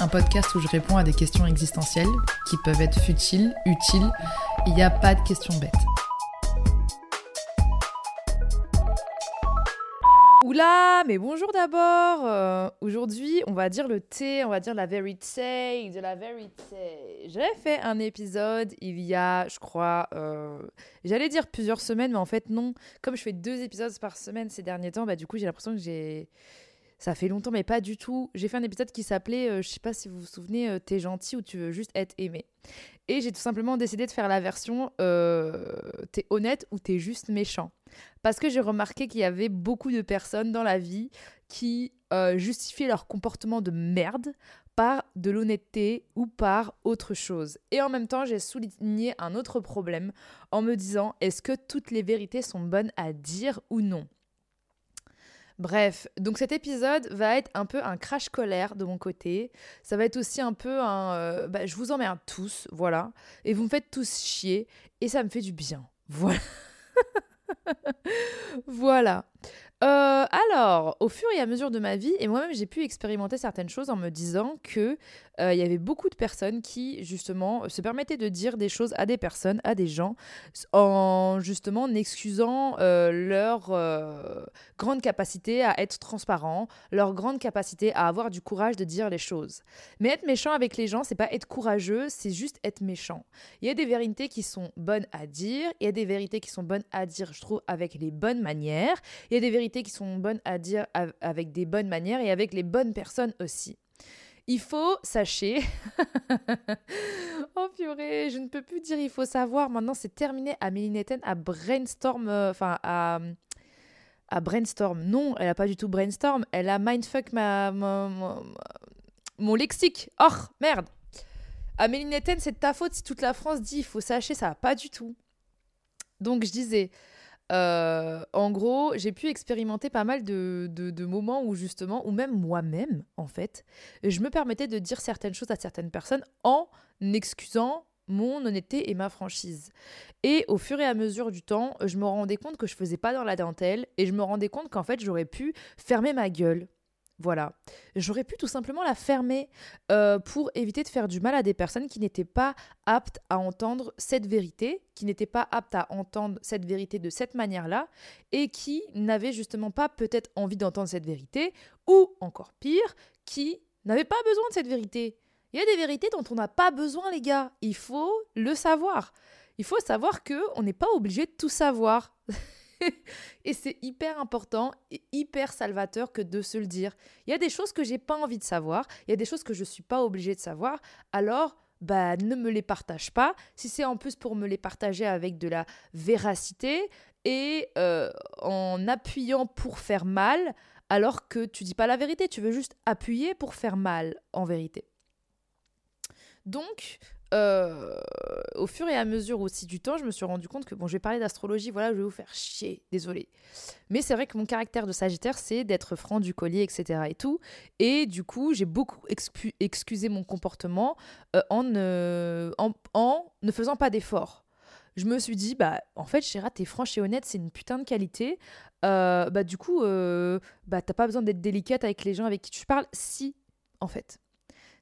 Un podcast où je réponds à des questions existentielles qui peuvent être futiles, utiles. Il n'y a pas de questions bêtes. Oula, mais bonjour d'abord. Euh, aujourd'hui, on va dire le thé, on va dire la vérité, de la vérité. J'avais fait un épisode il y a, je crois, euh, j'allais dire plusieurs semaines, mais en fait non. Comme je fais deux épisodes par semaine ces derniers temps, bah du coup j'ai l'impression que j'ai, ça fait longtemps, mais pas du tout. J'ai fait un épisode qui s'appelait, euh, je sais pas si vous vous souvenez, T'es gentil ou tu veux juste être aimé. Et j'ai tout simplement décidé de faire la version T'es honnête ou t'es juste méchant. Parce que j'ai remarqué qu'il y avait beaucoup de personnes dans la vie qui euh, justifiaient leur comportement de merde par de l'honnêteté ou par autre chose. Et en même temps, j'ai souligné un autre problème en me disant est-ce que toutes les vérités sont bonnes à dire ou non? Bref, donc cet épisode va être un peu un crash colère de mon côté. Ça va être aussi un peu un... Euh, bah, je vous emmerde tous, voilà. Et vous me faites tous chier. Et ça me fait du bien. Voilà. voilà. Euh, alors, au fur et à mesure de ma vie, et moi-même j'ai pu expérimenter certaines choses en me disant que euh, il y avait beaucoup de personnes qui justement se permettaient de dire des choses à des personnes, à des gens, en justement excusant euh, leur grande capacité à être transparent, leur grande capacité à avoir du courage de dire les choses. Mais être méchant avec les gens, c'est pas être courageux, c'est juste être méchant. Il y a des vérités qui sont bonnes à dire, il y a des vérités qui sont bonnes à dire, je trouve, avec les bonnes manières, il y a des vérités qui sont bonnes à dire avec des bonnes manières et avec les bonnes personnes aussi. Il faut, sachez, oh purée, je ne peux plus dire il faut savoir, maintenant c'est terminé, Amélie Netten à brainstorm, euh, enfin à, à brainstorm, non, elle a pas du tout brainstorm, elle a mindfuck ma, mon lexique, oh merde. Amélie Netten, c'est de ta faute si toute la France dit il faut sacher, ça va pas du tout. Donc je disais, euh, en gros, j'ai pu expérimenter pas mal de, de, moments où justement, ou même moi-même, en fait, je me permettais de dire certaines choses à certaines personnes en excusant mon honnêteté et ma franchise. Et au fur et à mesure du temps, je me rendais compte que je faisais pas dans la dentelle et je me rendais compte qu'en fait, j'aurais pu fermer ma gueule voilà. J'aurais pu tout simplement la fermer euh, pour éviter de faire du mal à des personnes qui n'étaient pas aptes à entendre cette vérité, qui n'étaient pas aptes à entendre cette vérité de cette manière-là, et qui n'avaient justement pas peut-être envie d'entendre cette vérité, ou encore pire, qui n'avaient pas besoin de cette vérité. Il y a des vérités dont on n'a pas besoin, les gars. Il faut le savoir. Il faut savoir que on n'est pas obligé de tout savoir. et c'est hyper important et hyper salvateur que de se le dire. Il y a des choses que j'ai pas envie de savoir, il y a des choses que je suis pas obligée de savoir, alors bah ne me les partage pas. Si c'est en plus pour me les partager avec de la véracité et euh, en appuyant pour faire mal, alors que tu dis pas la vérité, tu veux juste appuyer pour faire mal en vérité. Donc, euh, au fur et à mesure aussi du temps, je me suis rendu compte que, bon, je vais parler d'astrologie, voilà, je vais vous faire chier, désolé. Mais c'est vrai que mon caractère de Sagittaire, c'est d'être franc du collier, etc. et tout. Et du coup, j'ai beaucoup excusé mon comportement euh, en, ne faisant pas d'efforts. Je me suis dit, bah, en fait, Chéra, t'es franche et honnête, c'est une putain de qualité. Euh, bah, du coup, bah, t'as pas besoin d'être délicate avec les gens avec qui tu parles. Si, en fait.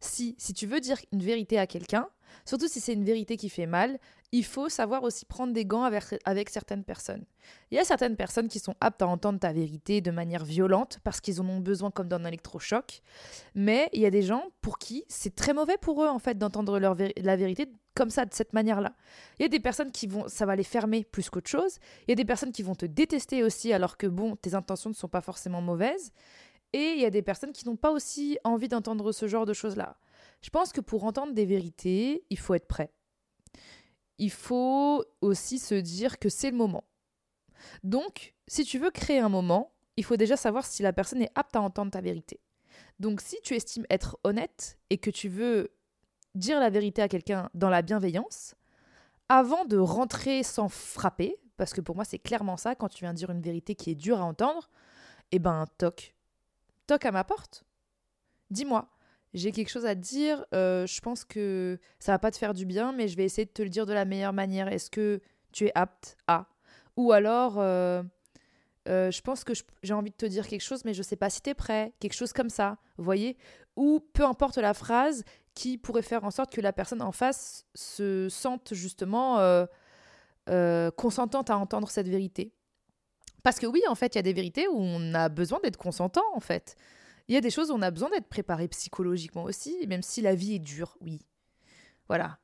Si, si tu veux dire une vérité à quelqu'un, Surtout si c'est une vérité qui fait mal, il faut savoir aussi prendre des gants avec, certaines personnes. Il y a certaines personnes qui sont aptes à entendre ta vérité de manière violente parce qu'ils en ont besoin comme d'un électrochoc, mais il y a des gens pour qui c'est très mauvais pour eux en fait d'entendre la vérité comme ça, de cette manière-là. Il y a des personnes qui vont, ça va les fermer plus qu'autre chose. Il y a des personnes qui vont te détester aussi alors que bon, tes intentions ne sont pas forcément mauvaises. Et il y a des personnes qui n'ont pas aussi envie d'entendre ce genre de choses-là. Je pense que pour entendre des vérités, il faut être prêt. Il faut aussi se dire que c'est le moment. Donc, si tu veux créer un moment, il faut déjà savoir si la personne est apte à entendre ta vérité. Donc, si tu estimes être honnête et que tu veux dire la vérité à quelqu'un dans la bienveillance avant de rentrer sans frapper, parce que pour moi c'est clairement ça, quand tu viens dire une vérité qui est dure à entendre, eh ben toc, toc à ma porte. Dis-moi, j'ai quelque chose à te dire, euh, je pense que ça va pas te faire du bien, mais je vais essayer de te le dire de la meilleure manière. Est-ce que tu es apte à? Ou alors, euh, euh, je pense que j'ai envie de te dire quelque chose, mais je sais pas si tu es prêt, quelque chose comme ça, voyez? Ou peu importe la phrase qui pourrait faire en sorte que la personne en face se sente justement consentante à entendre cette vérité. Parce que oui, en fait, il y a des vérités où on a besoin d'être consentant, en fait. Il y a des choses où on a besoin d'être préparé psychologiquement aussi, même si la vie est dure, oui. Voilà.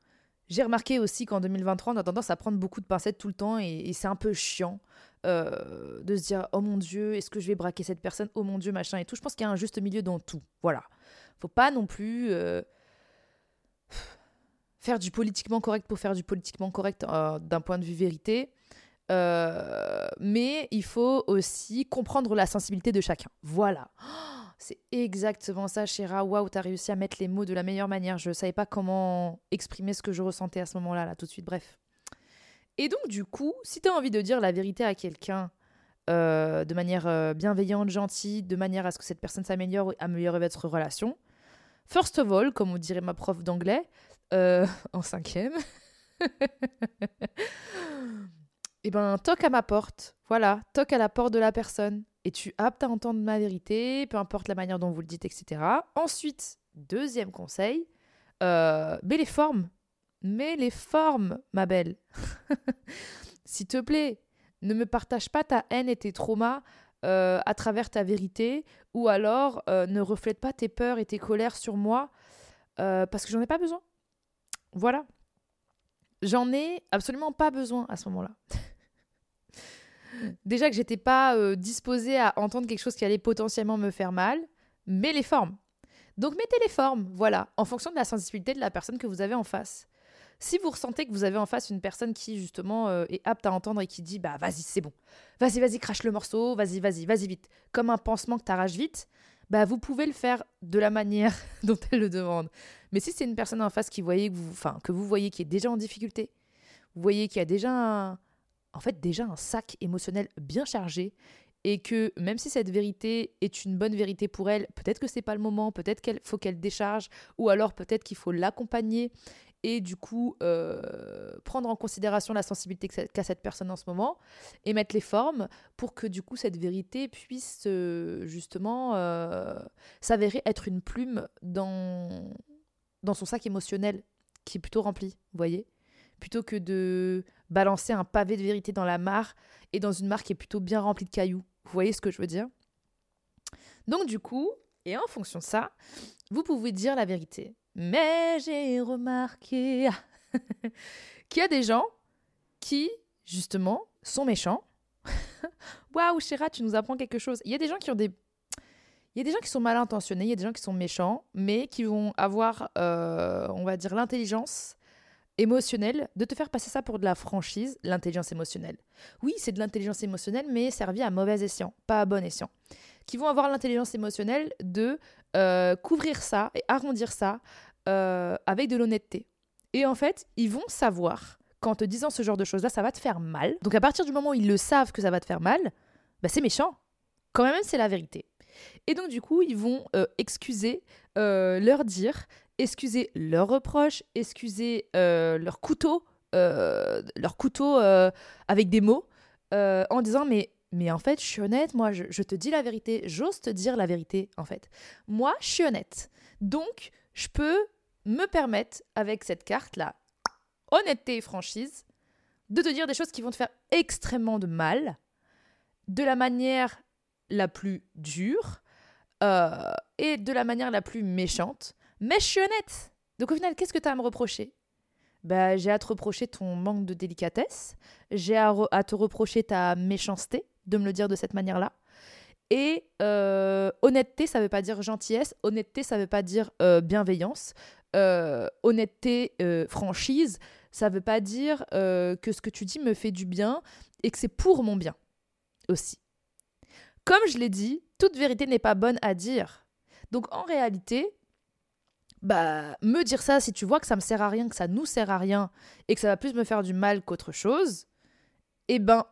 J'ai remarqué aussi qu'en 2023, on a tendance à prendre beaucoup de pincettes tout le temps et, c'est un peu chiant euh, de se dire Oh mon Dieu, est-ce que je vais braquer cette personne? Oh mon Dieu, machin et tout. Je pense qu'il y a un juste milieu dans tout. Voilà. Faut pas non plus euh, faire du politiquement correct pour faire du politiquement correct euh, d'un point de vue vérité. mais il faut aussi comprendre la sensibilité de chacun. Voilà. C'est exactement ça, Chéra. Waouh, t'as réussi à mettre les mots de la meilleure manière. Je savais pas comment exprimer ce que je ressentais à ce moment-là, là, tout de suite. Bref. Et donc, du coup, si tu as envie de dire la vérité à quelqu'un euh, de manière euh, bienveillante, gentille, de manière à ce que cette personne s'améliore améliore votre relation, first of all, comme on dirait ma prof d'anglais, euh, en cinquième, eh ben, toque à ma porte. Voilà, toque à la porte de la personne et tu aptes à entendre ma vérité, peu importe la manière dont vous le dites, etc. Ensuite, deuxième conseil, euh, mets les formes. Mets les formes, ma belle. S'il te plaît, ne me partage pas ta haine et tes traumas euh, à travers ta vérité, ou alors euh, ne reflète pas tes peurs et tes colères sur moi, parce que j'en ai pas besoin. Voilà. J'en ai absolument pas besoin à ce moment-là. Déjà que j'étais pas euh, disposée à entendre quelque chose qui allait potentiellement me faire mal, mais les formes. Donc mettez les formes, voilà, en fonction de la sensibilité de la personne que vous avez en face. Si vous ressentez que vous avez en face une personne qui justement euh, est apte à entendre et qui dit bah vas-y c'est bon, vas-y vas-y crache le morceau, vas-y vas-y vas-y vite, comme un pansement que t'arraches vite, bah vous pouvez le faire de la manière dont elle le demande. Mais si c'est une personne en face qui voyez que vous, enfin que vous voyez qui est déjà en difficulté, vous voyez qu'il y a déjà un, en fait déjà un sac émotionnel bien chargé et que même si cette vérité est une bonne vérité pour elle, peut-être que c'est pas le moment, peut-être qu'il faut qu'elle décharge, ou alors peut-être qu'il faut l'accompagner et du coup euh, prendre en considération la sensibilité qu'a cette personne en ce moment et mettre les formes pour que du coup cette vérité puisse euh, justement euh, s'avérer être une plume dans, dans son sac émotionnel qui est plutôt rempli, vous voyez plutôt que de balancer un pavé de vérité dans la mare et dans une mare qui est plutôt bien remplie de cailloux. Vous voyez ce que je veux dire? Donc du coup, et en fonction de ça, vous pouvez dire la vérité. Mais j'ai remarqué qu'il y a des gens qui, justement, sont méchants. Waouh, Chéra, tu nous apprends quelque chose. Il y a des gens qui ont des il y a des gens qui sont mal intentionnés, il y a des gens qui sont méchants, mais qui vont avoir, euh, on va dire, l'intelligence émotionnel, de te faire passer ça pour de la franchise, l'intelligence émotionnelle. Oui, c'est de l'intelligence émotionnelle, mais servi à mauvais escient, pas à bon escient. Qui vont avoir l'intelligence émotionnelle de euh, couvrir ça et arrondir ça euh, avec de l'honnêteté. Et en fait, ils vont savoir qu'en te disant ce genre de choses-là, ça va te faire mal. Donc à partir du moment où ils le savent que ça va te faire mal, bah c'est méchant. Quand même, c'est la vérité. Et donc du coup, ils vont euh, excuser, leur dire excuser leurs reproches, excuser euh, leur couteau, euh, leur couteau euh, avec des mots, en disant mais mais en fait, je suis honnête, moi, je, je te dis la vérité, j'ose te dire la vérité, en fait. Moi, je suis honnête. Donc, je peux me permettre, avec cette carte-là, honnêteté et franchise, de te dire des choses qui vont te faire extrêmement de mal, de la manière la plus dure et de la manière la plus méchante, mais je suis honnête. Donc au final, qu'est-ce que tu as à me reprocher? Bah, J'ai à te reprocher ton manque de délicatesse. J'ai à, te reprocher ta méchanceté de me le dire de cette manière-là. Et euh, honnêteté, ça ne veut pas dire gentillesse. Honnêteté, ça ne veut pas dire euh, bienveillance. Euh, honnêteté, franchise, ça ne veut pas dire que ce que tu dis me fait du bien et que c'est pour mon bien aussi. Comme je l'ai dit, toute vérité n'est pas bonne à dire. Donc en réalité, bah, me dire ça, si tu vois que ça me sert à rien, que ça nous sert à rien, et que ça va plus me faire du mal qu'autre chose, eh ben,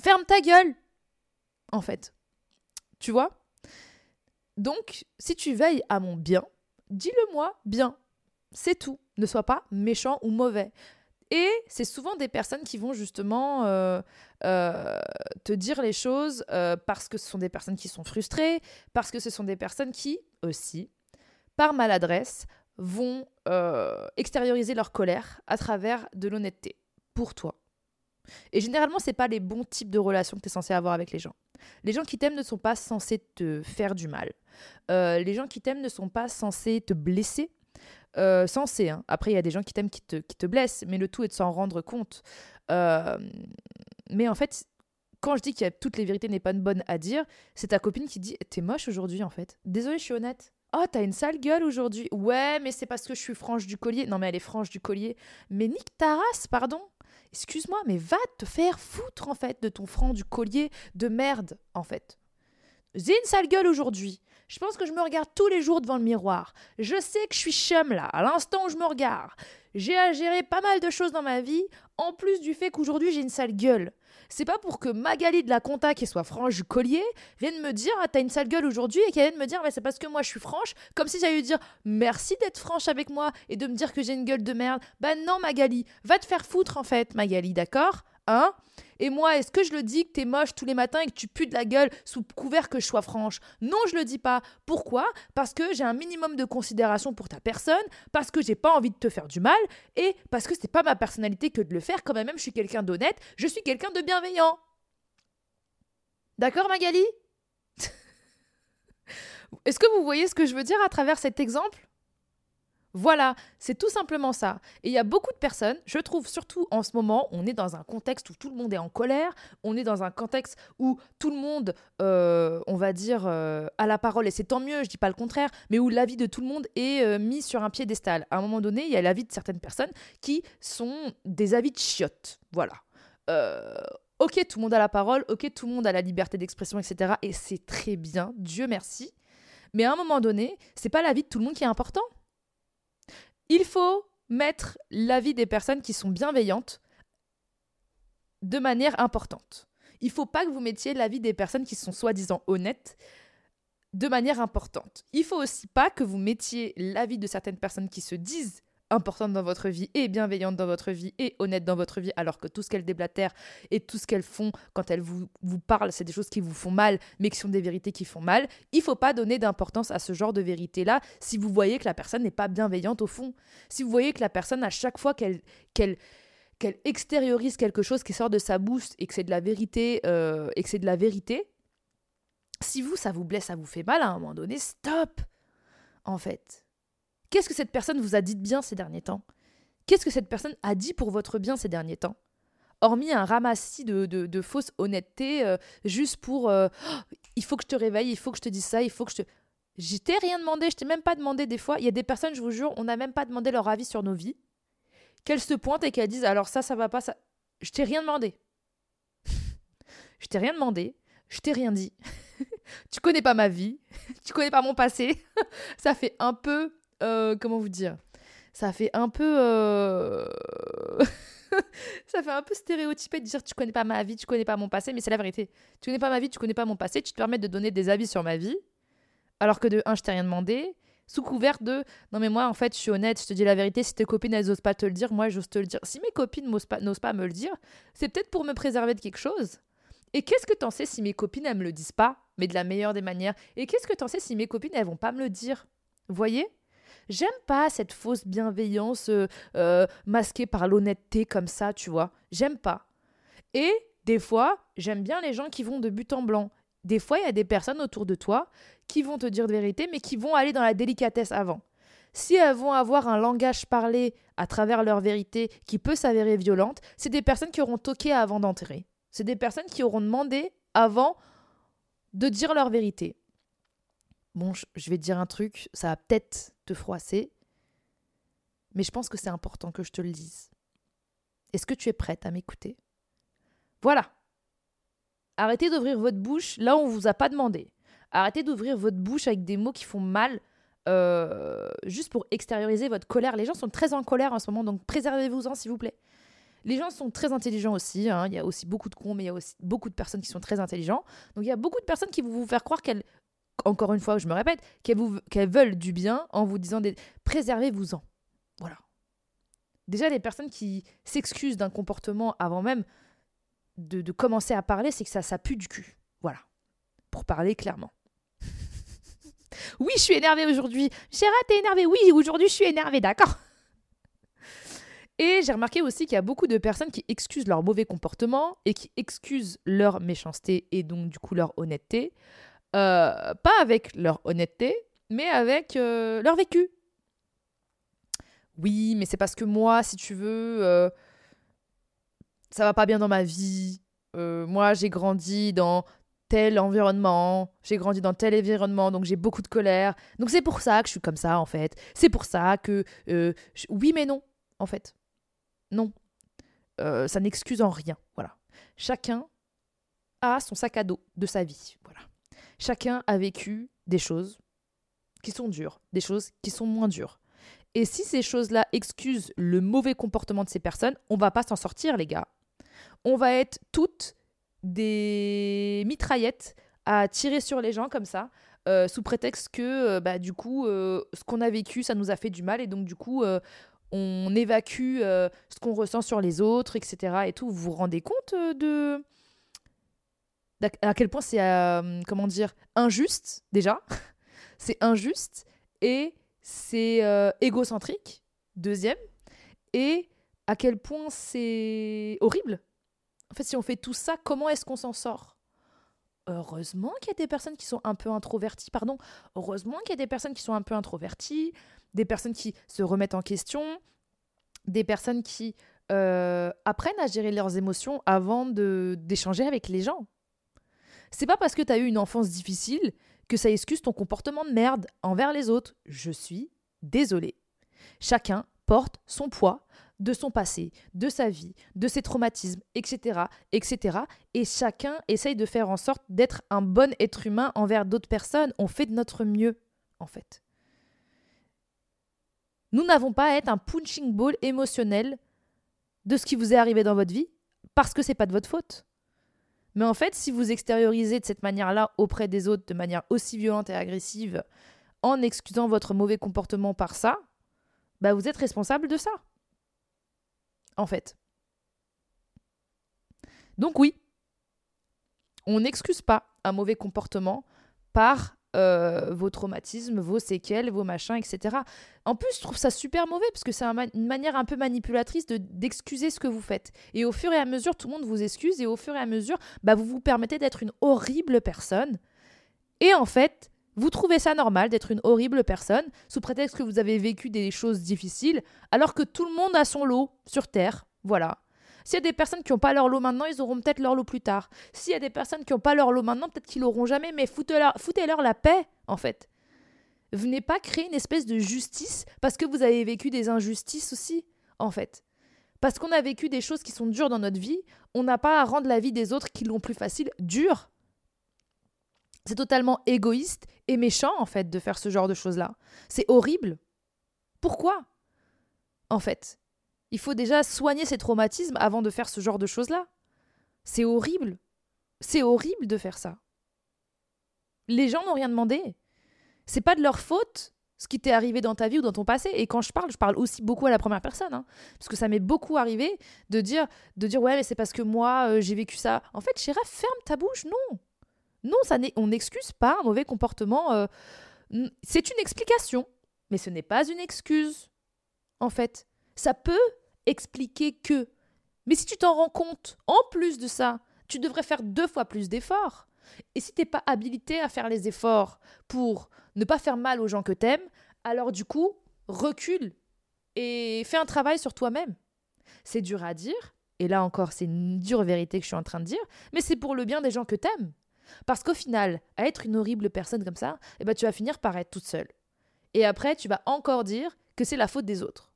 ferme ta gueule, en fait. Tu vois? Donc, si tu veilles à mon bien, dis-le moi bien. C'est tout. Ne sois pas méchant ou mauvais. Et c'est souvent des personnes qui vont justement euh, euh, te dire les choses euh, parce que ce sont des personnes qui sont frustrées, parce que ce sont des personnes qui, aussi, par maladresse, vont euh, extérioriser leur colère à travers de l'honnêteté pour toi. Et généralement, c'est pas les bons types de relations que tu es censé avoir avec les gens. Les gens qui t'aiment ne sont pas censés te faire du mal. Euh, les gens qui t'aiment ne sont pas censés te blesser. Euh, censés. Hein. Après, il y a des gens qui t'aiment qui te, blessent, mais le tout est de s'en rendre compte. Euh, mais en fait, quand je dis que toutes les vérités n'est pas bonne à dire, c'est ta copine qui dit T'es moche aujourd'hui, en fait. Désolée, je suis honnête. Oh, t'as une sale gueule aujourd'hui. Ouais, mais c'est parce que je suis franche du collier. Non, mais elle est franche du collier. Mais nique ta pardon. Excuse-moi, mais va te faire foutre, en fait, de ton franc du collier de merde, en fait. J'ai une sale gueule aujourd'hui. Je pense que je me regarde tous les jours devant le miroir. Je sais que je suis chum là, à l'instant où je me regarde. J'ai à gérer pas mal de choses dans ma vie, en plus du fait qu'aujourd'hui j'ai une sale gueule c'est pas pour que Magali de la compta, qui soit franche du collier, vienne me dire ah, t'as une sale gueule aujourd'hui et qu'elle vienne me dire c'est parce que moi je suis franche, comme si j'allais lui dire merci d'être franche avec moi et de me dire que j'ai une gueule de merde. Bah non Magali, va te faire foutre en fait Magali, d'accord? Hein? Et moi, est-ce que je le dis que t'es moche tous les matins et que tu pues de la gueule sous couvert que je sois franche? Non, je le dis pas. Pourquoi? Parce que j'ai un minimum de considération pour ta personne, parce que j'ai pas envie de te faire du mal et parce que c'est pas ma personnalité que de le faire. Quand même, je suis quelqu'un d'honnête, je suis quelqu'un de bienveillant. D'accord, Magali? Est-ce que vous voyez ce que je veux dire à travers cet exemple? Voilà, c'est tout simplement ça. Et il y a beaucoup de personnes, je trouve surtout en ce moment, on est dans un contexte où tout le monde est en colère, on est dans un contexte où tout le monde, euh, on va dire, euh, a la parole, et c'est tant mieux, je dis pas le contraire, mais où l'avis de tout le monde est euh, mis sur un piédestal. À un moment donné, il y a l'avis de certaines personnes qui sont des avis de chiottes. Voilà. ok, tout le monde a la parole, ok, tout le monde a la liberté d'expression, etc. Et c'est très bien, Dieu merci. Mais à un moment donné, c'est pas l'avis de tout le monde qui est important. Il faut mettre l'avis des personnes qui sont bienveillantes de manière importante. Il faut pas que vous mettiez l'avis des personnes qui sont soi-disant honnêtes de manière importante. Il faut aussi pas que vous mettiez l'avis de certaines personnes qui se disent importante dans votre vie et bienveillante dans votre vie et honnête dans votre vie, alors que tout ce qu'elles déblatèrent et tout ce qu'elles font quand elles vous, vous parlent, c'est des choses qui vous font mal, mais qui sont des vérités qui font mal. Il faut pas donner d'importance à ce genre de vérité-là si vous voyez que la personne n'est pas bienveillante au fond. Si vous voyez que la personne, à chaque fois qu'elle qu'elle qu'elle extériorise quelque chose qui sort de sa bouche et que c'est de la vérité euh, et que c'est de la vérité, si vous ça vous blesse, ça vous fait mal à un moment donné, stop. En fait, Qu'est-ce que cette personne vous a dit de bien ces derniers temps? Qu'est-ce que cette personne a dit pour votre bien ces derniers temps? Hormis un ramassis de, de, fausses honnêteté, euh, juste pour euh, oh, il faut que je te réveille, il faut que je te dise ça, il faut que je te. Je t'ai rien demandé, je t'ai même pas demandé des fois. Il y a des personnes, je vous jure, on n'a même pas demandé leur avis sur nos vies. Qu'elles se pointent et qu'elles disent alors ça, ça va pas, ça. Je t'ai rien demandé. je t'ai rien demandé, je t'ai rien dit. tu connais pas ma vie, tu connais pas mon passé. ça fait un peu euh, comment vous dire? Ça fait un peu. Euh, ça fait un peu stéréotypé de dire tu connais pas ma vie, tu connais pas mon passé, mais c'est la vérité. Tu connais pas ma vie, tu connais pas mon passé, tu te permets de donner des avis sur ma vie, alors que de un, je t'ai rien demandé, sous couvert de non mais moi en fait je suis honnête, je te dis la vérité, si tes copines elles osent pas te le dire, moi j'ose te le dire. Si mes copines n'osent pas, me le dire, c'est peut-être pour me préserver de quelque chose. Et qu'est-ce que t'en sais si mes copines elles me le disent pas, mais de la meilleure des manières? Et qu'est-ce que t'en sais si mes copines elles vont pas me le dire? Voyez? J'aime pas cette fausse bienveillance euh, euh, masquée par l'honnêteté comme ça, tu vois. J'aime pas. Et des fois, j'aime bien les gens qui vont de but en blanc. Des fois, il y a des personnes autour de toi qui vont te dire de vérité, mais qui vont aller dans la délicatesse avant. Si elles vont avoir un langage parlé à travers leur vérité qui peut s'avérer violente, c'est des personnes qui auront toqué avant d'enterrer. C'est des personnes qui auront demandé avant de dire leur vérité. Bon, je vais te dire un truc, ça va peut-être te froisser, mais je pense que c'est important que je te le dise. Est-ce que tu es prête à m'écouter? Voilà. Arrêtez d'ouvrir votre bouche là où on ne vous a pas demandé. Arrêtez d'ouvrir votre bouche avec des mots qui font mal euh, juste pour extérioriser votre colère. Les gens sont très en colère en ce moment, donc préservez-vous-en, s'il vous plaît. Les gens sont très intelligents aussi. hein. Il y a aussi beaucoup de cons, mais il y a aussi beaucoup de personnes qui sont très intelligents. Donc il y a beaucoup de personnes qui vont vous faire croire qu'elles, encore une fois, je me répète, qu'elles, veulent du bien en vous disant des... préservez-vous-en. Voilà. Déjà, les personnes qui s'excusent d'un comportement avant même de, de commencer à parler, c'est que ça, ça pue du cul. Voilà. Pour parler clairement. oui, je suis énervée aujourd'hui. Chéra, t'es énervée Oui, aujourd'hui, je suis énervée, d'accord. Et j'ai remarqué aussi qu'il y a beaucoup de personnes qui excusent leur mauvais comportement et qui excusent leur méchanceté et donc du coup leur honnêteté. Euh, pas avec leur honnêteté, mais avec euh, leur vécu. Oui, mais c'est parce que moi, si tu veux, euh, ça va pas bien dans ma vie. Moi, j'ai grandi dans tel environnement, j'ai grandi dans tel environnement, donc j'ai beaucoup de colère. Donc c'est pour ça que je suis comme ça, en fait. C'est pour ça que... Oui, mais non, en fait. Non. Ça n'excuse en rien. Voilà. Chacun a son sac à dos de sa vie. Voilà. Chacun a vécu des choses qui sont dures, des choses qui sont moins dures. Et si ces choses-là excusent le mauvais comportement de ces personnes, on va pas s'en sortir, les gars. On va être toutes des mitraillettes à tirer sur les gens comme ça, euh, sous prétexte que, euh, bah, du coup, euh, ce qu'on a vécu, ça nous a fait du mal, et donc, du coup, on évacue ce qu'on ressent sur les autres, etc. Et tout. Vous vous rendez compte de à quel point c'est euh, comment dire injuste déjà. C'est injuste et c'est euh, égocentrique deuxième. Et à quel point c'est horrible. En fait si on fait tout ça comment est-ce qu'on s'en sort? Heureusement qu'il y a des personnes qui sont un peu introverties pardon. Heureusement qu'il y a des personnes qui sont un peu introverties des personnes qui se remettent en question des personnes qui euh, apprennent à gérer leurs émotions avant d'échanger avec les gens c'est pas parce que t'as eu une enfance difficile que ça excuse ton comportement de merde envers les autres. Je suis désolée. Chacun porte son poids de son passé, de sa vie, de ses traumatismes, etc., etc. Et chacun essaye de faire en sorte d'être un bon être humain envers d'autres personnes. On fait de notre mieux, en fait. Nous n'avons pas à être un punching ball émotionnel de ce qui vous est arrivé dans votre vie parce que c'est pas de votre faute. Mais en fait, si vous extériorisez de cette manière-là auprès des autres de manière aussi violente et agressive, en excusant votre mauvais comportement par ça, bah vous êtes responsable de ça. En fait. Donc oui, on n'excuse pas un mauvais comportement par euh, vos traumatismes, vos séquelles, vos machins, etc. En plus, je trouve ça super mauvais parce que c'est une manière un peu manipulatrice de d'excuser ce que vous faites. Et au fur et à mesure, tout le monde vous excuse et au fur et à mesure, bah, vous vous permettez d'être une horrible personne. Et en fait, vous trouvez ça normal d'être une horrible personne sous prétexte que vous avez vécu des choses difficiles, alors que tout le monde a son lot sur Terre. Voilà. S'il y a des personnes qui n'ont pas leur lot maintenant, ils auront peut-être leur lot plus tard. S'il y a des personnes qui n'ont pas leur lot maintenant, peut-être qu'ils l'auront jamais, mais foutez-leur foutez-leur la paix, en fait. Venez pas créer une espèce de justice parce que vous avez vécu des injustices aussi, en fait. Parce qu'on a vécu des choses qui sont dures dans notre vie, on n'a pas à rendre la vie des autres qui l'ont plus facile dure. C'est totalement égoïste et méchant, en fait, de faire ce genre de choses-là. C'est horrible. Pourquoi? En fait, il faut déjà soigner ses traumatismes avant de faire ce genre de choses-là. C'est horrible. C'est horrible de faire ça. Les gens n'ont rien demandé. C'est pas de leur faute ce qui t'est arrivé dans ta vie ou dans ton passé. Et quand je parle, je parle aussi beaucoup à la première personne. hein. parce que ça m'est beaucoup arrivé de dire, de dire ouais, mais c'est parce que moi, euh, j'ai vécu ça. En fait, Chéra, ferme ta bouche. Non. Non, ça on n'excuse pas un mauvais comportement. euh, c'est une explication, mais ce n'est pas une excuse. En fait, ça peut expliquer que. Mais si tu t'en rends compte, en plus de ça, tu devrais faire deux fois plus d'efforts. Et si t'es pas habilité à faire les efforts pour ne pas faire mal aux gens que t'aimes, alors du coup, recule et fais un travail sur toi-même. C'est dur à dire, et là encore, c'est une dure vérité que je suis en train de dire, mais c'est pour le bien des gens que t'aimes. Parce qu'au final, à être une horrible personne comme ça, eh ben, tu vas finir par être toute seule. Et après, tu vas encore dire que c'est la faute des autres.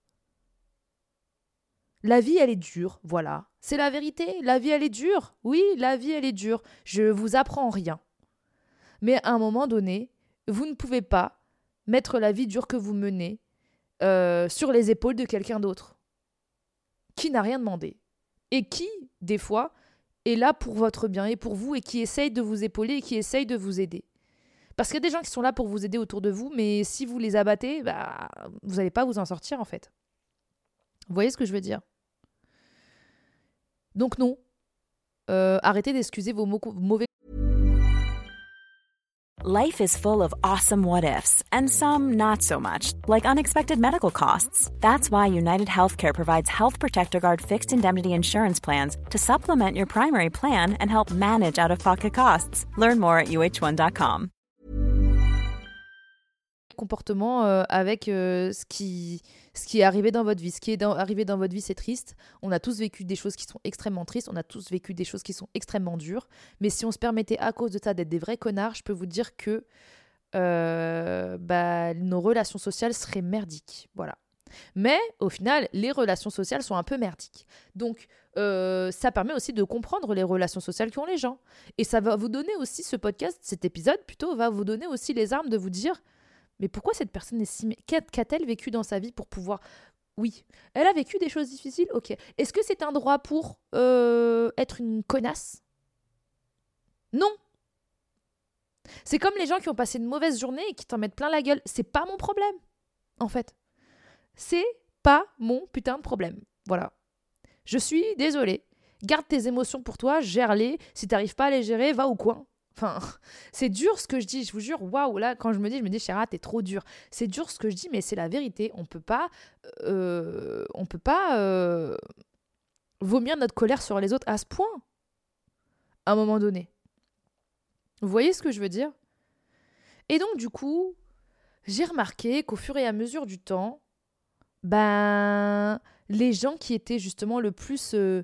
La vie, elle est dure, voilà. C'est la vérité. La vie, elle est dure. Oui, la vie, elle est dure. Je vous apprends rien. Mais à un moment donné, vous ne pouvez pas mettre la vie dure que vous menez euh, sur les épaules de quelqu'un d'autre qui n'a rien demandé et qui, des fois, est là pour votre bien et pour vous et qui essaye de vous épauler et qui essaye de vous aider. Parce qu'il y a des gens qui sont là pour vous aider autour de vous, mais si vous les abattez, bah, vous n'allez pas vous en sortir en fait. Vous voyez ce que je veux dire? Donc non, euh, arrêtez d'excuser vos mauvais Life is full of awesome what ifs, and some not so much, like unexpected medical costs. That's why United Healthcare provides Health Protector Guard fixed indemnity insurance plans to supplement your primary plan and help manage out of pocket costs. Learn more at uh1.com. Comportement euh, avec euh, ce qui ce qui est arrivé dans votre vie. Ce qui est arrivé dans votre vie, c'est triste. On a tous vécu des choses qui sont extrêmement tristes. On a tous vécu des choses qui sont extrêmement dures. Mais si on se permettait à cause de ça d'être des vrais connards, je peux vous dire que euh, bah, nos relations sociales seraient merdiques. Voilà. Mais au final, les relations sociales sont un peu merdiques. Donc, ça permet aussi de comprendre les relations sociales qu'ont les gens. Et ça va vous donner aussi, ce podcast, cet épisode plutôt, va vous donner aussi les armes de vous dire mais pourquoi cette personne est si... Qu'a-t-elle vécu dans sa vie pour pouvoir... Oui, elle a vécu des choses difficiles, ok. Est-ce que c'est un droit pour euh, être une connasse? Non. C'est comme les gens qui ont passé une mauvaise journée et qui t'en mettent plein la gueule. C'est pas mon problème, en fait. C'est pas mon putain de problème. Voilà. Je suis désolée. Garde tes émotions pour toi, gère-les. Si t'arrives pas à les gérer, va au coin. C'est dur ce que je dis, je vous jure. Waouh, là, quand je me dis, je me dis, Chéra, t'es trop dur. C'est dur ce que je dis, mais c'est la vérité. On peut pas, euh, on peut pas euh, vomir notre colère sur les autres à ce point, à un moment donné. Vous voyez ce que je veux dire? Et donc, du coup, j'ai remarqué qu'au fur et à mesure du temps, ben, les gens qui étaient justement le plus euh,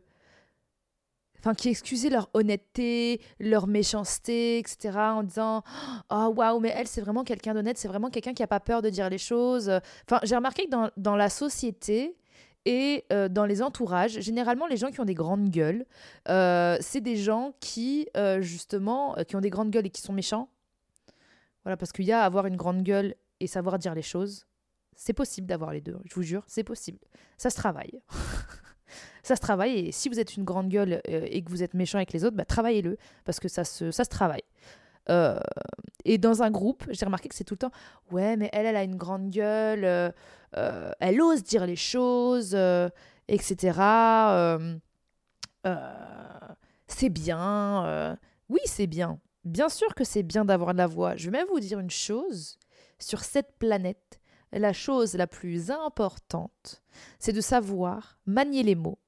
enfin qui excusaient leur honnêteté, leur méchanceté, etc. en disant oh waouh mais elle c'est vraiment quelqu'un d'honnête, c'est vraiment quelqu'un qui a pas peur de dire les choses. Enfin j'ai remarqué que dans, la société et euh, dans les entourages, généralement les gens qui ont des grandes gueules, euh, c'est des gens qui euh, justement qui ont des grandes gueules et qui sont méchants. Voilà parce qu'il y a avoir une grande gueule et savoir dire les choses. C'est possible d'avoir les deux, je vous jure, c'est possible. Ça se travaille. ça se travaille. Et si vous êtes une grande gueule euh, et que vous êtes méchant avec les autres, bah, travaillez-le, parce que ça se, ça se travaille. Euh, et dans un groupe, j'ai remarqué que c'est tout le temps Ouais, mais elle, elle a une grande gueule, euh, elle ose dire les choses, etc. c'est bien. oui, c'est bien. Bien sûr que c'est bien d'avoir de la voix. Je vais même vous dire une chose sur cette planète, la chose la plus importante, c'est de savoir manier les mots,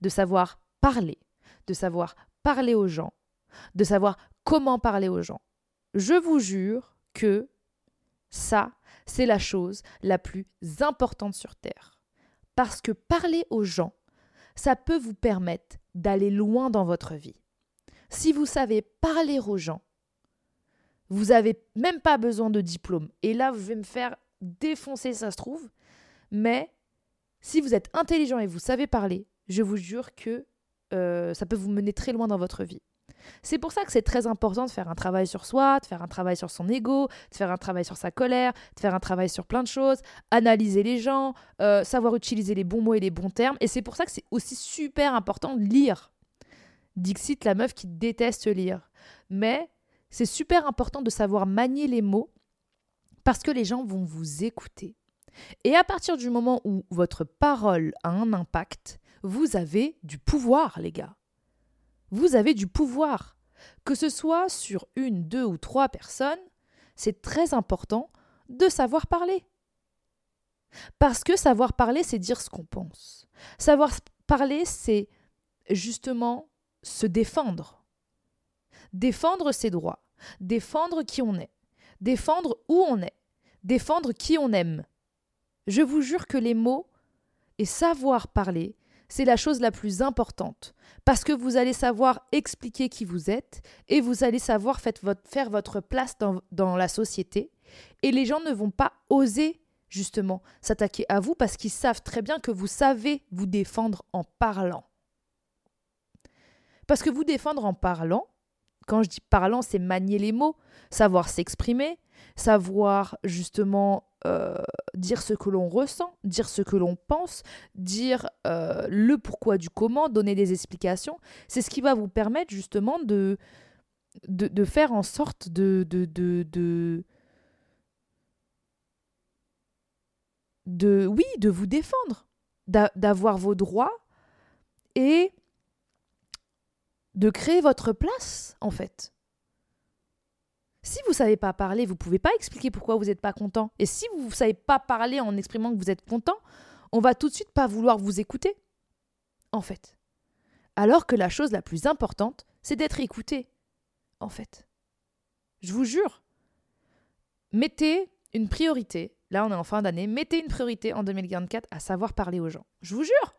de savoir parler, de savoir parler aux gens, de savoir comment parler aux gens. Je vous jure que ça, c'est la chose la plus importante sur Terre. Parce que parler aux gens, ça peut vous permettre d'aller loin dans votre vie. Si vous savez parler aux gens, vous n'avez même pas besoin de diplôme. Et là, je vais me faire défoncer, ça se trouve. Mais si vous êtes intelligent et vous savez parler, je vous jure que euh, ça peut vous mener très loin dans votre vie. C'est pour ça que c'est très important de faire un travail sur soi, de faire un travail sur son ego, de faire un travail sur sa colère, de faire un travail sur plein de choses, analyser les gens, euh, savoir utiliser les bons mots et les bons termes. Et c'est pour ça que c'est aussi super important de lire. Dixit, la meuf qui déteste lire. Mais c'est super important de savoir manier les mots parce que les gens vont vous écouter. Et à partir du moment où votre parole a un impact, vous avez du pouvoir, les gars. Vous avez du pouvoir. Que ce soit sur une, deux ou trois personnes, c'est très important de savoir parler. Parce que savoir parler, c'est dire ce qu'on pense. Savoir parler, c'est justement se défendre. Défendre ses droits, défendre qui on est, défendre où on est, défendre qui on aime. Je vous jure que les mots et savoir parler, c'est la chose la plus importante, parce que vous allez savoir expliquer qui vous êtes et vous allez savoir faire votre place dans, dans la société, et les gens ne vont pas oser justement s'attaquer à vous parce qu'ils savent très bien que vous savez vous défendre en parlant. Parce que vous défendre en parlant, quand je dis parlant, c'est manier les mots, savoir s'exprimer, savoir justement euh, dire ce que l'on ressent, dire ce que l'on pense, dire euh, le pourquoi du comment, donner des explications. C'est ce qui va vous permettre justement de, de, faire en sorte de, de, de, de, oui, de vous défendre, d'avoir vos droits et de créer votre place, en fait. Si vous ne savez pas parler, vous ne pouvez pas expliquer pourquoi vous n'êtes pas content. Et si vous ne savez pas parler en exprimant que vous êtes content, on va tout de suite pas vouloir vous écouter. En fait. Alors que la chose la plus importante, c'est d'être écouté. En fait. Je vous jure. Mettez une priorité. Là, on est en fin d'année. Mettez une priorité en 2024 à savoir parler aux gens. Je vous jure.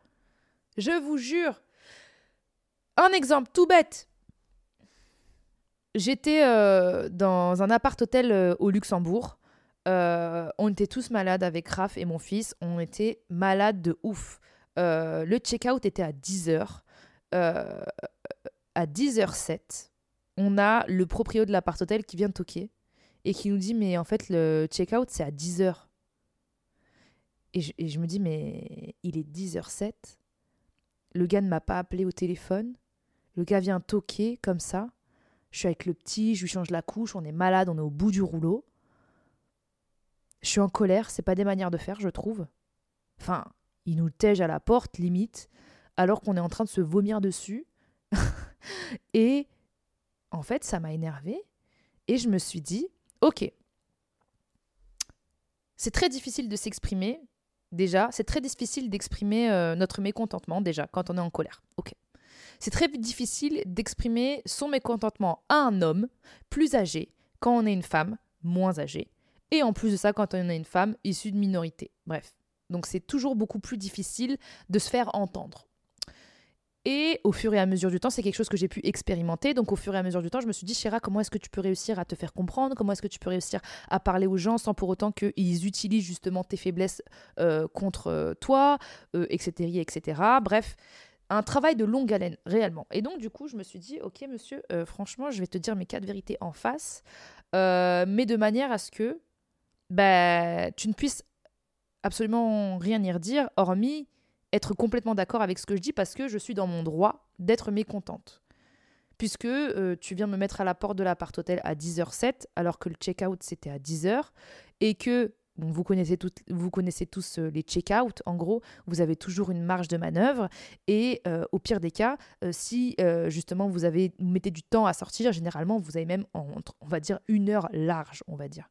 Je vous jure. Un exemple tout bête. J'étais euh, dans un appart-hôtel euh, au Luxembourg. Euh, on était tous malades avec Raph et mon fils. On était malades de ouf. le check-out était à 10h. à 10h07, on a le proprio de l'appart-hôtel qui vient toquer et qui nous dit Mais en fait, le check-out, c'est à 10h. Et je, et je me dis Mais il est 10h07. Le gars ne m'a pas appelé au téléphone. Le gars vient toquer comme ça. Je suis avec le petit, je lui change la couche, on est malade, on est au bout du rouleau. Je suis en colère, c'est pas des manières de faire, je trouve. Enfin, il nous tège à la porte, limite, alors qu'on est en train de se vomir dessus. et en fait, ça m'a énervé. Et je me suis dit, ok, c'est très difficile de s'exprimer, déjà. C'est très difficile d'exprimer euh, notre mécontentement, déjà, quand on est en colère. Ok. C'est très difficile d'exprimer son mécontentement à un homme plus âgé quand on est une femme moins âgée. Et en plus de ça, quand on est une femme issue de minorité. Bref. Donc c'est toujours beaucoup plus difficile de se faire entendre. Et au fur et à mesure du temps, c'est quelque chose que j'ai pu expérimenter. Donc au fur et à mesure du temps, je me suis dit, Chéra, comment est-ce que tu peux réussir à te faire comprendre? Comment est-ce que tu peux réussir à parler aux gens sans pour autant qu'ils utilisent justement tes faiblesses euh, contre euh, toi, etc., euh, etc. Bref, un travail de longue haleine, réellement. Et donc, du coup, je me suis dit, ok, monsieur, euh, franchement, je vais te dire mes quatre vérités en face, euh, mais de manière à ce que bah, tu ne puisses absolument rien y redire, hormis être complètement d'accord avec ce que je dis, parce que je suis dans mon droit d'être mécontente. Puisque euh, tu viens me mettre à la porte de l'appart-hôtel à 10h07, alors que le check-out c'était à 10h, et que vous, connaissez vous connaissez tous euh, les check-out, en gros, vous avez toujours une marge de manœuvre. Et euh, au pire des cas, euh, si justement vous, avez, mettez du temps à sortir, généralement vous avez même, on va dire, une heure large, on va dire.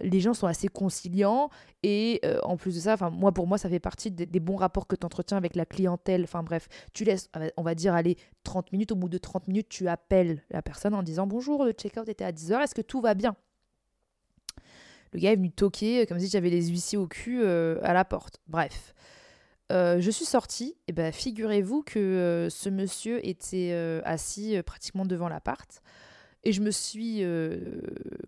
les gens sont assez conciliants et en plus de ça, moi pour moi, ça fait partie des, des bons rapports que tu entretiens avec la clientèle. Enfin bref, tu laisses, on va dire, aller 30 minutes. Au bout de 30 minutes, tu appelles la personne en disant Bonjour, le check-out était à 10h, est-ce que tout va bien? Le gars est venu toquer euh, comme si j'avais les huissiers au cul euh, à la porte. Bref. Euh, je suis sortie, et ben figurez-vous que ce monsieur était assis pratiquement devant l'appart. Et je me suis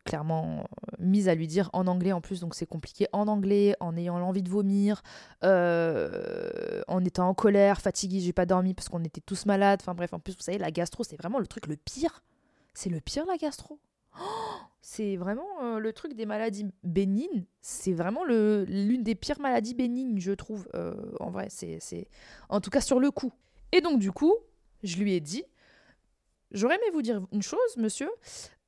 clairement mise à lui dire en anglais en plus, donc c'est compliqué, en anglais, en ayant l'envie de vomir, en étant en colère, fatiguée, j'ai pas dormi parce qu'on était tous malades. Enfin bref, en plus, vous savez, la gastro, c'est vraiment le truc le pire. C'est le pire, la gastro. C'est vraiment euh, le truc des maladies bénignes. C'est vraiment l'une des pires maladies bénignes, je trouve. Euh, en vrai, c'est en tout cas sur le coup. Et donc du coup, je lui ai dit, j'aurais aimé vous dire une chose, monsieur.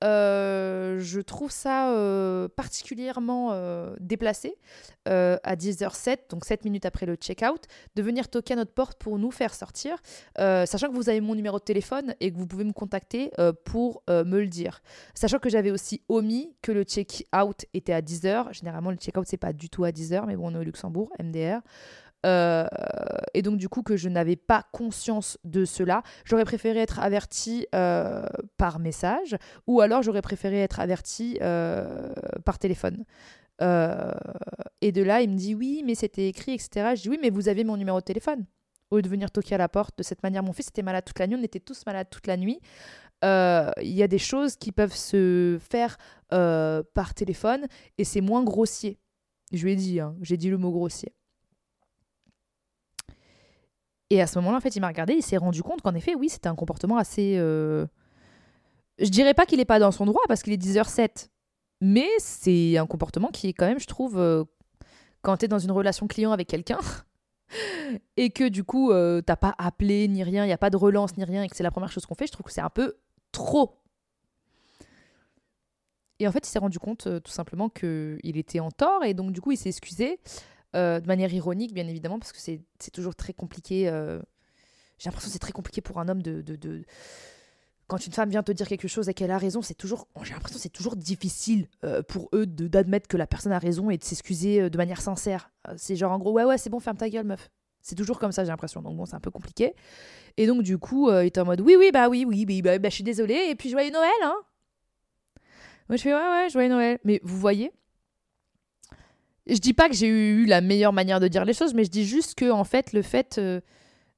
Euh, je trouve ça euh, particulièrement euh, déplacé à 10h07, donc 7 minutes après le check-out, de venir toquer à notre porte pour nous faire sortir, sachant que vous avez mon numéro de téléphone et que vous pouvez me contacter pour me le dire. Sachant que j'avais aussi omis que le check-out était à 10h. Généralement, le check-out, c'est pas du tout à 10h, mais bon, on est au Luxembourg, MDR. Euh, et donc du coup que je n'avais pas conscience de cela, j'aurais préféré être averti euh, par message ou alors j'aurais préféré être averti euh, par téléphone. et de là, il me dit oui, mais c'était écrit, etc. Je dis oui, mais vous avez mon numéro de téléphone. Au lieu de venir toquer à la porte de cette manière, mon fils était malade toute la nuit, on était tous malades toute la nuit. Il y a des choses qui peuvent se faire par téléphone et c'est moins grossier. Je lui ai dit, hein, j'ai dit le mot grossier. Et à ce moment-là, en fait, il m'a regardé, il s'est rendu compte qu'en effet, oui, c'était un comportement assez. Euh... Je dirais pas qu'il est pas dans son droit parce qu'il est 10h07. Mais c'est un comportement qui est quand même, je trouve, euh, quand tu es dans une relation client avec quelqu'un et que du coup, euh, t'as pas appelé ni rien, il n'y a pas de relance ni rien et que c'est la première chose qu'on fait, je trouve que c'est un peu trop. Et en fait, il s'est rendu compte euh, tout simplement qu'il était en tort et donc du coup, il s'est excusé de manière ironique, bien évidemment, parce que c'est toujours très compliqué. J'ai l'impression que c'est très compliqué pour un homme de, de, de quand une femme vient te dire quelque chose et qu'elle a raison, c'est toujours, j'ai l'impression que c'est toujours difficile euh, pour eux d'admettre que la personne a raison et de s'excuser euh, de manière sincère. Euh, c'est genre en gros, ouais, ouais, c'est bon, ferme ta gueule, meuf. C'est toujours comme ça, j'ai l'impression. Donc bon, c'est un peu compliqué. Et donc du coup, il était en mode, oui, oui, bah oui, oui, oui bah, bah, je suis désolée. Et puis joyeux Noël, hein. Moi, je fais, ouais, ouais, joyeux Noël. Mais vous voyez, je dis pas que j'ai eu la meilleure manière de dire les choses, mais je dis juste que en fait, le fait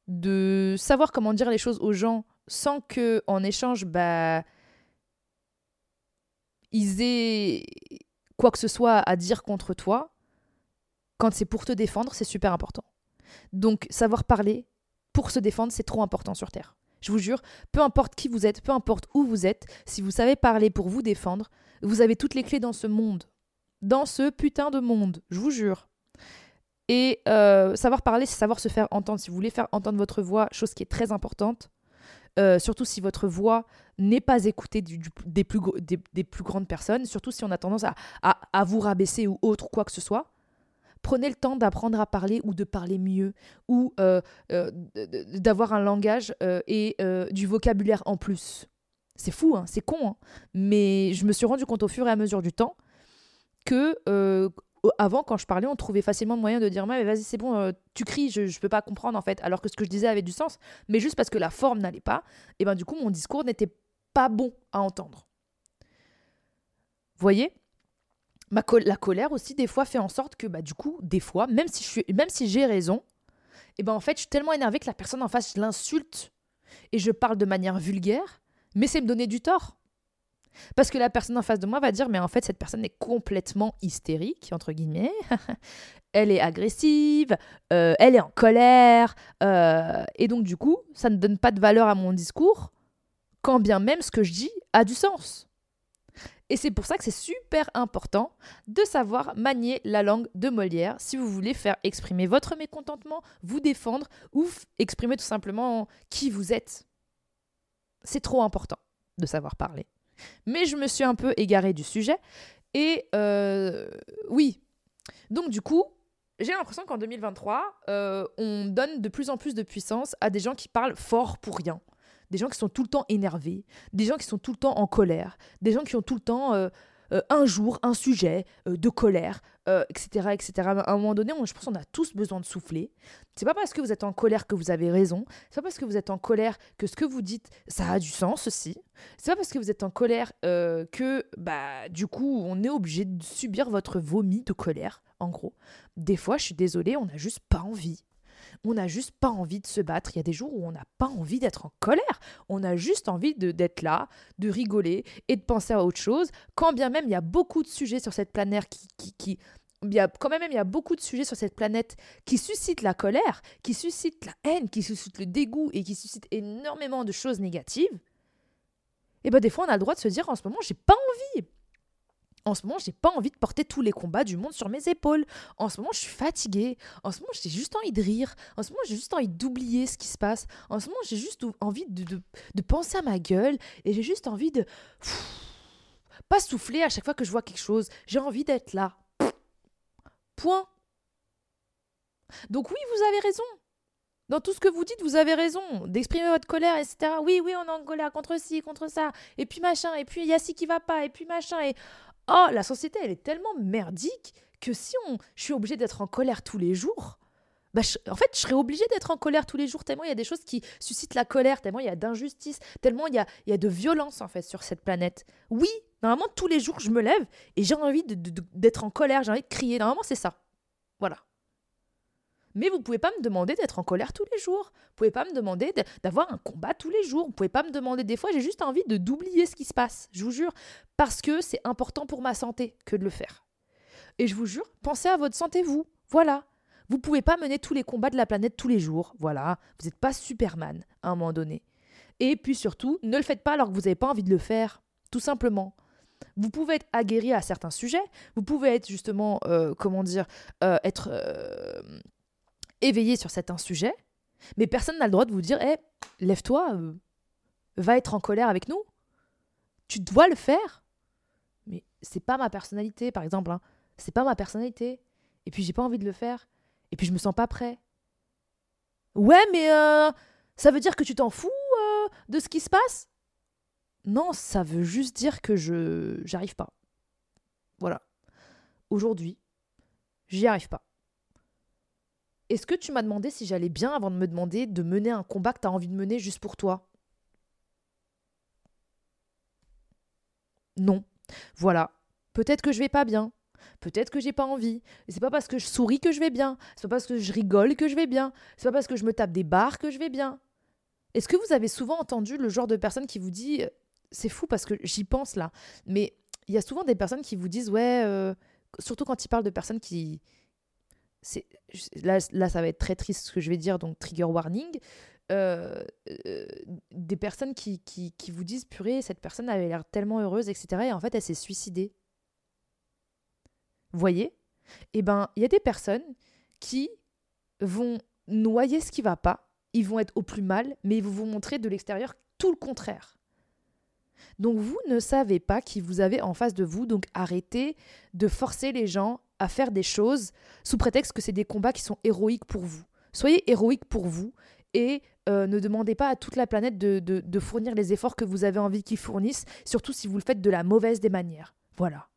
de savoir comment dire les choses aux gens sans que en échange bah ils aient quoi que ce soit à dire contre toi quand c'est pour te défendre c'est super important. Donc savoir parler pour se défendre c'est trop important sur terre. Je vous jure peu importe qui vous êtes peu importe où vous êtes si vous savez parler pour vous défendre vous avez toutes les clés dans ce monde dans ce putain de monde je vous jure et euh, savoir parler, c'est savoir se faire entendre. Si vous voulez faire entendre votre voix, chose qui est très importante, euh, surtout si votre voix n'est pas écoutée des, plus, des, plus grandes personnes, surtout si on a tendance à, vous rabaisser ou autre, quoi que ce soit. Prenez le temps d'apprendre à parler ou de parler mieux, ou euh, d'avoir un langage et du vocabulaire en plus. C'est fou, hein, c'est con, hein. mais je me suis rendu compte au fur et à mesure du temps que avant, quand je parlais, on trouvait facilement le moyen de dire mais vas-y, c'est bon, euh, tu cries, je, ne peux pas comprendre en fait. Alors que ce que je disais avait du sens, mais juste parce que la forme n'allait pas, et ben du coup, mon discours n'était pas bon à entendre. Voyez? Ma La colère aussi, des fois, fait en sorte que, bah, du coup, des fois, même si, je suis... même si j'ai raison, et ben en fait, je suis tellement énervée que la personne en face, je l'insulte et je parle de manière vulgaire, mais c'est me donner du tort. Parce que la personne en face de moi va dire, mais en fait, cette personne est complètement hystérique, entre guillemets. elle est agressive, euh, elle est en colère. Euh, et donc, du coup, ça ne donne pas de valeur à mon discours, quand bien même ce que je dis a du sens. Et c'est pour ça que c'est super important de savoir manier la langue de Molière si vous voulez faire exprimer votre mécontentement, vous défendre ou exprimer tout simplement qui vous êtes. C'est trop important de savoir parler. Mais je me suis un peu égarée du sujet. Et euh, oui. Donc du coup, j'ai l'impression qu'en 2023, euh, on donne de plus en plus de puissance à des gens qui parlent fort pour rien. Des gens qui sont tout le temps énervés, des gens qui sont tout le temps en colère, des gens qui ont tout le temps euh, un jour, un sujet de colère, euh, etc. À un moment donné, je pense qu'on a tous besoin de souffler. C'est pas parce que vous êtes en colère que vous avez raison. C'est pas parce que vous êtes en colère que ce que vous dites, ça a du sens aussi. C'est pas parce que vous êtes en colère que, bah, du coup, on est obligé de subir votre vomi de colère, en gros. Des fois, je suis désolée, on n'a juste pas envie on n'a juste pas envie de se battre. Il y a des jours où on n'a pas envie d'être en colère. On a juste envie d'être là, de rigoler et de penser à autre chose. Quand bien même il y a beaucoup de sujets sur cette planète qui, qui, même, il y a beaucoup de sujets sur cette planète qui suscitent la colère, qui suscitent la haine, qui suscitent le dégoût et qui suscitent énormément de choses négatives. Et bien, des fois, on a le droit de se dire en ce moment, j'ai pas envie. En ce moment, j'ai pas envie de porter tous les combats du monde sur mes épaules. En ce moment, je suis fatiguée. En ce moment, j'ai juste envie de rire. En ce moment, j'ai juste envie d'oublier ce qui se passe. En ce moment, j'ai juste envie de, penser à ma gueule. Et j'ai juste envie de. pas souffler à chaque fois que je vois quelque chose. J'ai envie d'être là. Point. Donc, oui, vous avez raison. Dans tout ce que vous dites, vous avez raison d'exprimer votre colère, etc. Oui, oui, on est en colère contre ci, contre ça, et puis machin, et puis il y a ci qui va pas, et puis machin, et oh, la société, elle est tellement merdique que si on, je suis obligée d'être en colère tous les jours, bah, en fait, je serais obligée d'être en colère tous les jours, tellement il y a des choses qui suscitent la colère, tellement il y a d'injustice, tellement il y a, il y a de violence, en fait, sur cette planète. Oui, normalement, tous les jours, je me lève et j'ai envie d'être en colère, j'ai envie de crier. Normalement, c'est ça. Voilà. Mais vous pouvez pas me demander d'être en colère tous les jours. Vous pouvez pas me demander d'avoir un combat tous les jours. Vous pouvez pas me demander des fois, j'ai juste envie de d'oublier ce qui se passe, je vous jure, parce que c'est important pour ma santé que de le faire. Et je vous jure, pensez à votre santé vous. Voilà. Vous pouvez pas mener tous les combats de la planète tous les jours. Voilà, vous n'êtes pas Superman à un moment donné. Et puis surtout, ne le faites pas alors que vous n'avez pas envie de le faire. Tout simplement. Vous pouvez être aguerri à certains sujets, vous pouvez être justement, euh, comment dire, euh, être euh, éveillé sur certains sujets, mais personne n'a le droit de vous dire, hé, lève-toi, va être en colère avec nous. Tu dois le faire. Mais c'est pas ma personnalité, par exemple. Hein. C'est pas ma personnalité. Et puis j'ai pas envie de le faire. Et puis je me sens pas prêt. Ouais, mais ça veut dire que tu t'en fous de ce qui se passe? Non, ça veut juste dire que je j'arrive pas. Voilà. Aujourd'hui, j'y arrive pas. Est-ce que tu m'as demandé si j'allais bien avant de me demander de mener un combat que tu as envie de mener juste pour toi? Non. Voilà. Peut-être que je vais pas bien. Peut-être que j'ai pas envie. C'est pas parce que je souris que je vais bien. C'est pas parce que je rigole que je vais bien. C'est pas parce que je me tape des barres que je vais bien. Est-ce que vous avez souvent entendu le genre de personne qui vous dit c'est fou parce que j'y pense là. Mais il y a souvent des personnes qui vous disent, ouais, euh, surtout quand ils parlent de personnes qui. Là, là, ça va être très triste ce que je vais dire, donc trigger warning. Euh, euh, des personnes qui, qui, qui, vous disent, purée, cette personne avait l'air tellement heureuse, etc. Et en fait, elle s'est suicidée. Voyez? Eh ben, il y a des personnes qui vont noyer ce qui va pas, ils vont être au plus mal, mais ils vont vous montrer de l'extérieur tout le contraire. Donc vous ne savez pas qui vous avez en face de vous, donc arrêtez de forcer les gens à faire des choses sous prétexte que c'est des combats qui sont héroïques pour vous. Soyez héroïques pour vous et euh, ne demandez pas à toute la planète de, fournir les efforts que vous avez envie qu'ils fournissent, surtout si vous le faites de la mauvaise des manières. Voilà.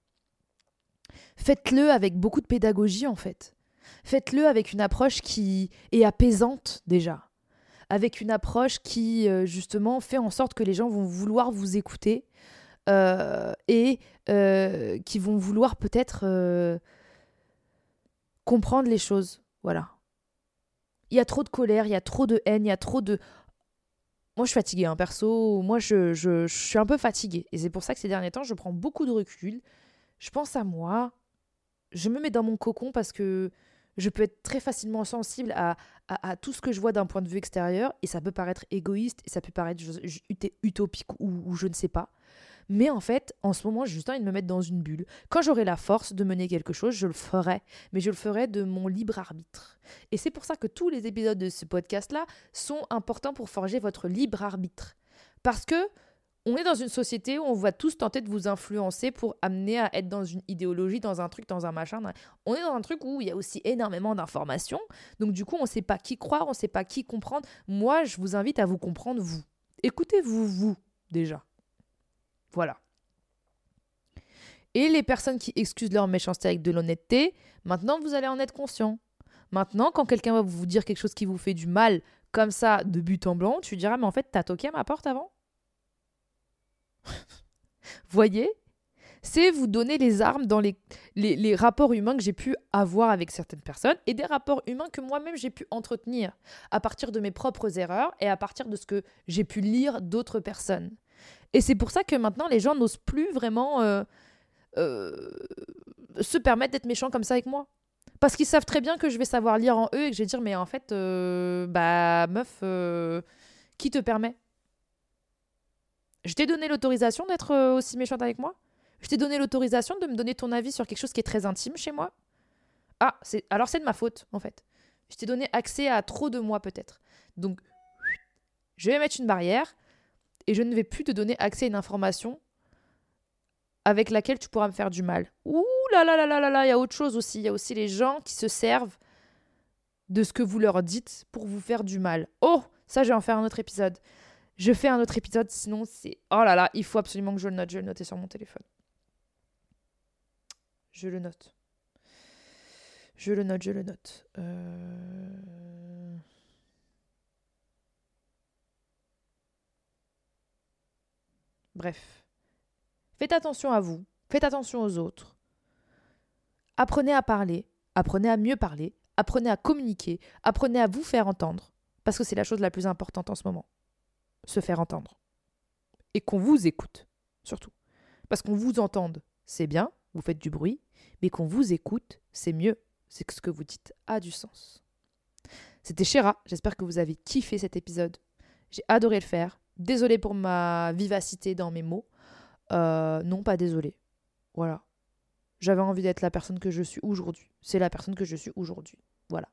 Faites-le avec beaucoup de pédagogie en fait. Faites-le avec une approche qui est apaisante déjà avec une approche qui, euh, justement, fait en sorte que les gens vont vouloir vous écouter euh, et qui vont vouloir peut-être comprendre les choses. Voilà. Il y a trop de colère, il y a trop de haine, il y a trop de... Moi, je suis fatiguée, hein, perso. Moi, je, je, je suis un peu fatiguée. Et c'est pour ça que ces derniers temps, je prends beaucoup de recul. Je pense à moi. Je me mets dans mon cocon parce que je peux être très facilement sensible à, tout ce que je vois d'un point de vue extérieur, et ça peut paraître égoïste, et ça peut paraître utopique ou, je ne sais pas. Mais en fait, en ce moment, j'ai juste envie de me mettre dans une bulle. Quand j'aurai la force de mener quelque chose, je le ferai, mais je le ferai de mon libre arbitre. Et c'est pour ça que tous les épisodes de ce podcast-là sont importants pour forger votre libre arbitre. Parce que on est dans une société où on va tous tenter de vous influencer pour amener à être dans une idéologie, dans un truc, dans un machin. On est dans un truc où il y a aussi énormément d'informations. Donc du coup, on ne sait pas qui croire, on ne sait pas qui comprendre. Moi, je vous invite à vous comprendre, vous. Écoutez-vous, vous, déjà. Voilà. Et les personnes qui excusent leur méchanceté avec de l'honnêteté, maintenant, vous allez en être conscient. Maintenant, quand quelqu'un va vous dire quelque chose qui vous fait du mal, comme ça, de but en blanc, tu diras, mais en fait, t'as toqué à ma porte avant? Voyez? C'est vous donner les armes dans les, les, rapports humains que j'ai pu avoir avec certaines personnes et des rapports humains que moi-même j'ai pu entretenir à partir de mes propres erreurs et à partir de ce que j'ai pu lire d'autres personnes. Et c'est pour ça que maintenant les gens n'osent plus vraiment euh, euh, se permettre d'être méchants comme ça avec moi. Parce qu'ils savent très bien que je vais savoir lire en eux et que je vais dire mais en fait, euh, bah meuf, qui te permet? Je t'ai donné l'autorisation d'être aussi méchante avec moi? Je t'ai donné l'autorisation de me donner ton avis sur quelque chose qui est très intime chez moi? Ah, alors c'est de ma faute, en fait. Je t'ai donné accès à trop de moi, peut-être. Donc, je vais mettre une barrière et je ne vais plus te donner accès à une information avec laquelle tu pourras me faire du mal. Ouh là là là là là là, il y a autre chose aussi. Il y a aussi les gens qui se servent de ce que vous leur dites pour vous faire du mal. Oh, ça, je vais en faire un autre épisode. Je fais un autre épisode, sinon c'est... Oh là là, il faut absolument que je le note. Je vais le noter sur mon téléphone. Je le note. Je le note, je le note. Euh, bref. Faites attention à vous. Faites attention aux autres. Apprenez à parler. Apprenez à mieux parler. Apprenez à communiquer. Apprenez à vous faire entendre. Parce que c'est la chose la plus importante en ce moment se faire entendre. Et qu'on vous écoute, surtout. Parce qu'on vous entende, c'est bien, vous faites du bruit, mais qu'on vous écoute, c'est mieux. C'est que ce que vous dites a du sens. C'était Chéra, j'espère que vous avez kiffé cet épisode. J'ai adoré le faire. Désolée pour ma vivacité dans mes mots. euh, non, pas désolé. Voilà. J'avais envie d'être la personne que je suis aujourd'hui. C'est la personne que je suis aujourd'hui. Voilà.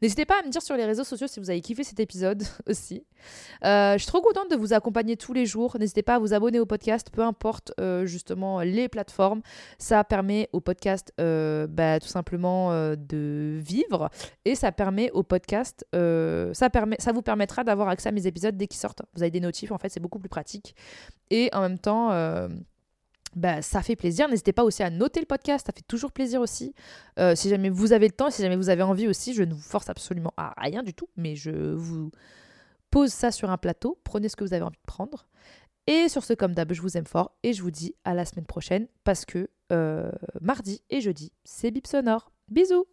N'hésitez pas à me dire sur les réseaux sociaux si vous avez kiffé cet épisode aussi. Euh, je suis trop contente de vous accompagner tous les jours. N'hésitez pas à vous abonner au podcast, peu importe euh, justement les plateformes. Ça permet au podcast euh, bah, tout simplement de vivre et ça permet au podcast, ça, ça vous permettra d'avoir accès à mes épisodes dès qu'ils sortent. Vous avez des notifs, en fait, c'est beaucoup plus pratique. Et en même temps bah, ça fait plaisir. N'hésitez pas aussi à noter le podcast, ça fait toujours plaisir aussi. Euh, si jamais vous avez le temps, si jamais vous avez envie aussi, je ne vous force absolument à rien du tout, mais je vous pose ça sur un plateau. Prenez ce que vous avez envie de prendre. Et sur ce, comme d'hab, je vous aime fort et je vous dis à la semaine prochaine parce que euh, mardi et jeudi, c'est Bip Sonore. Bisous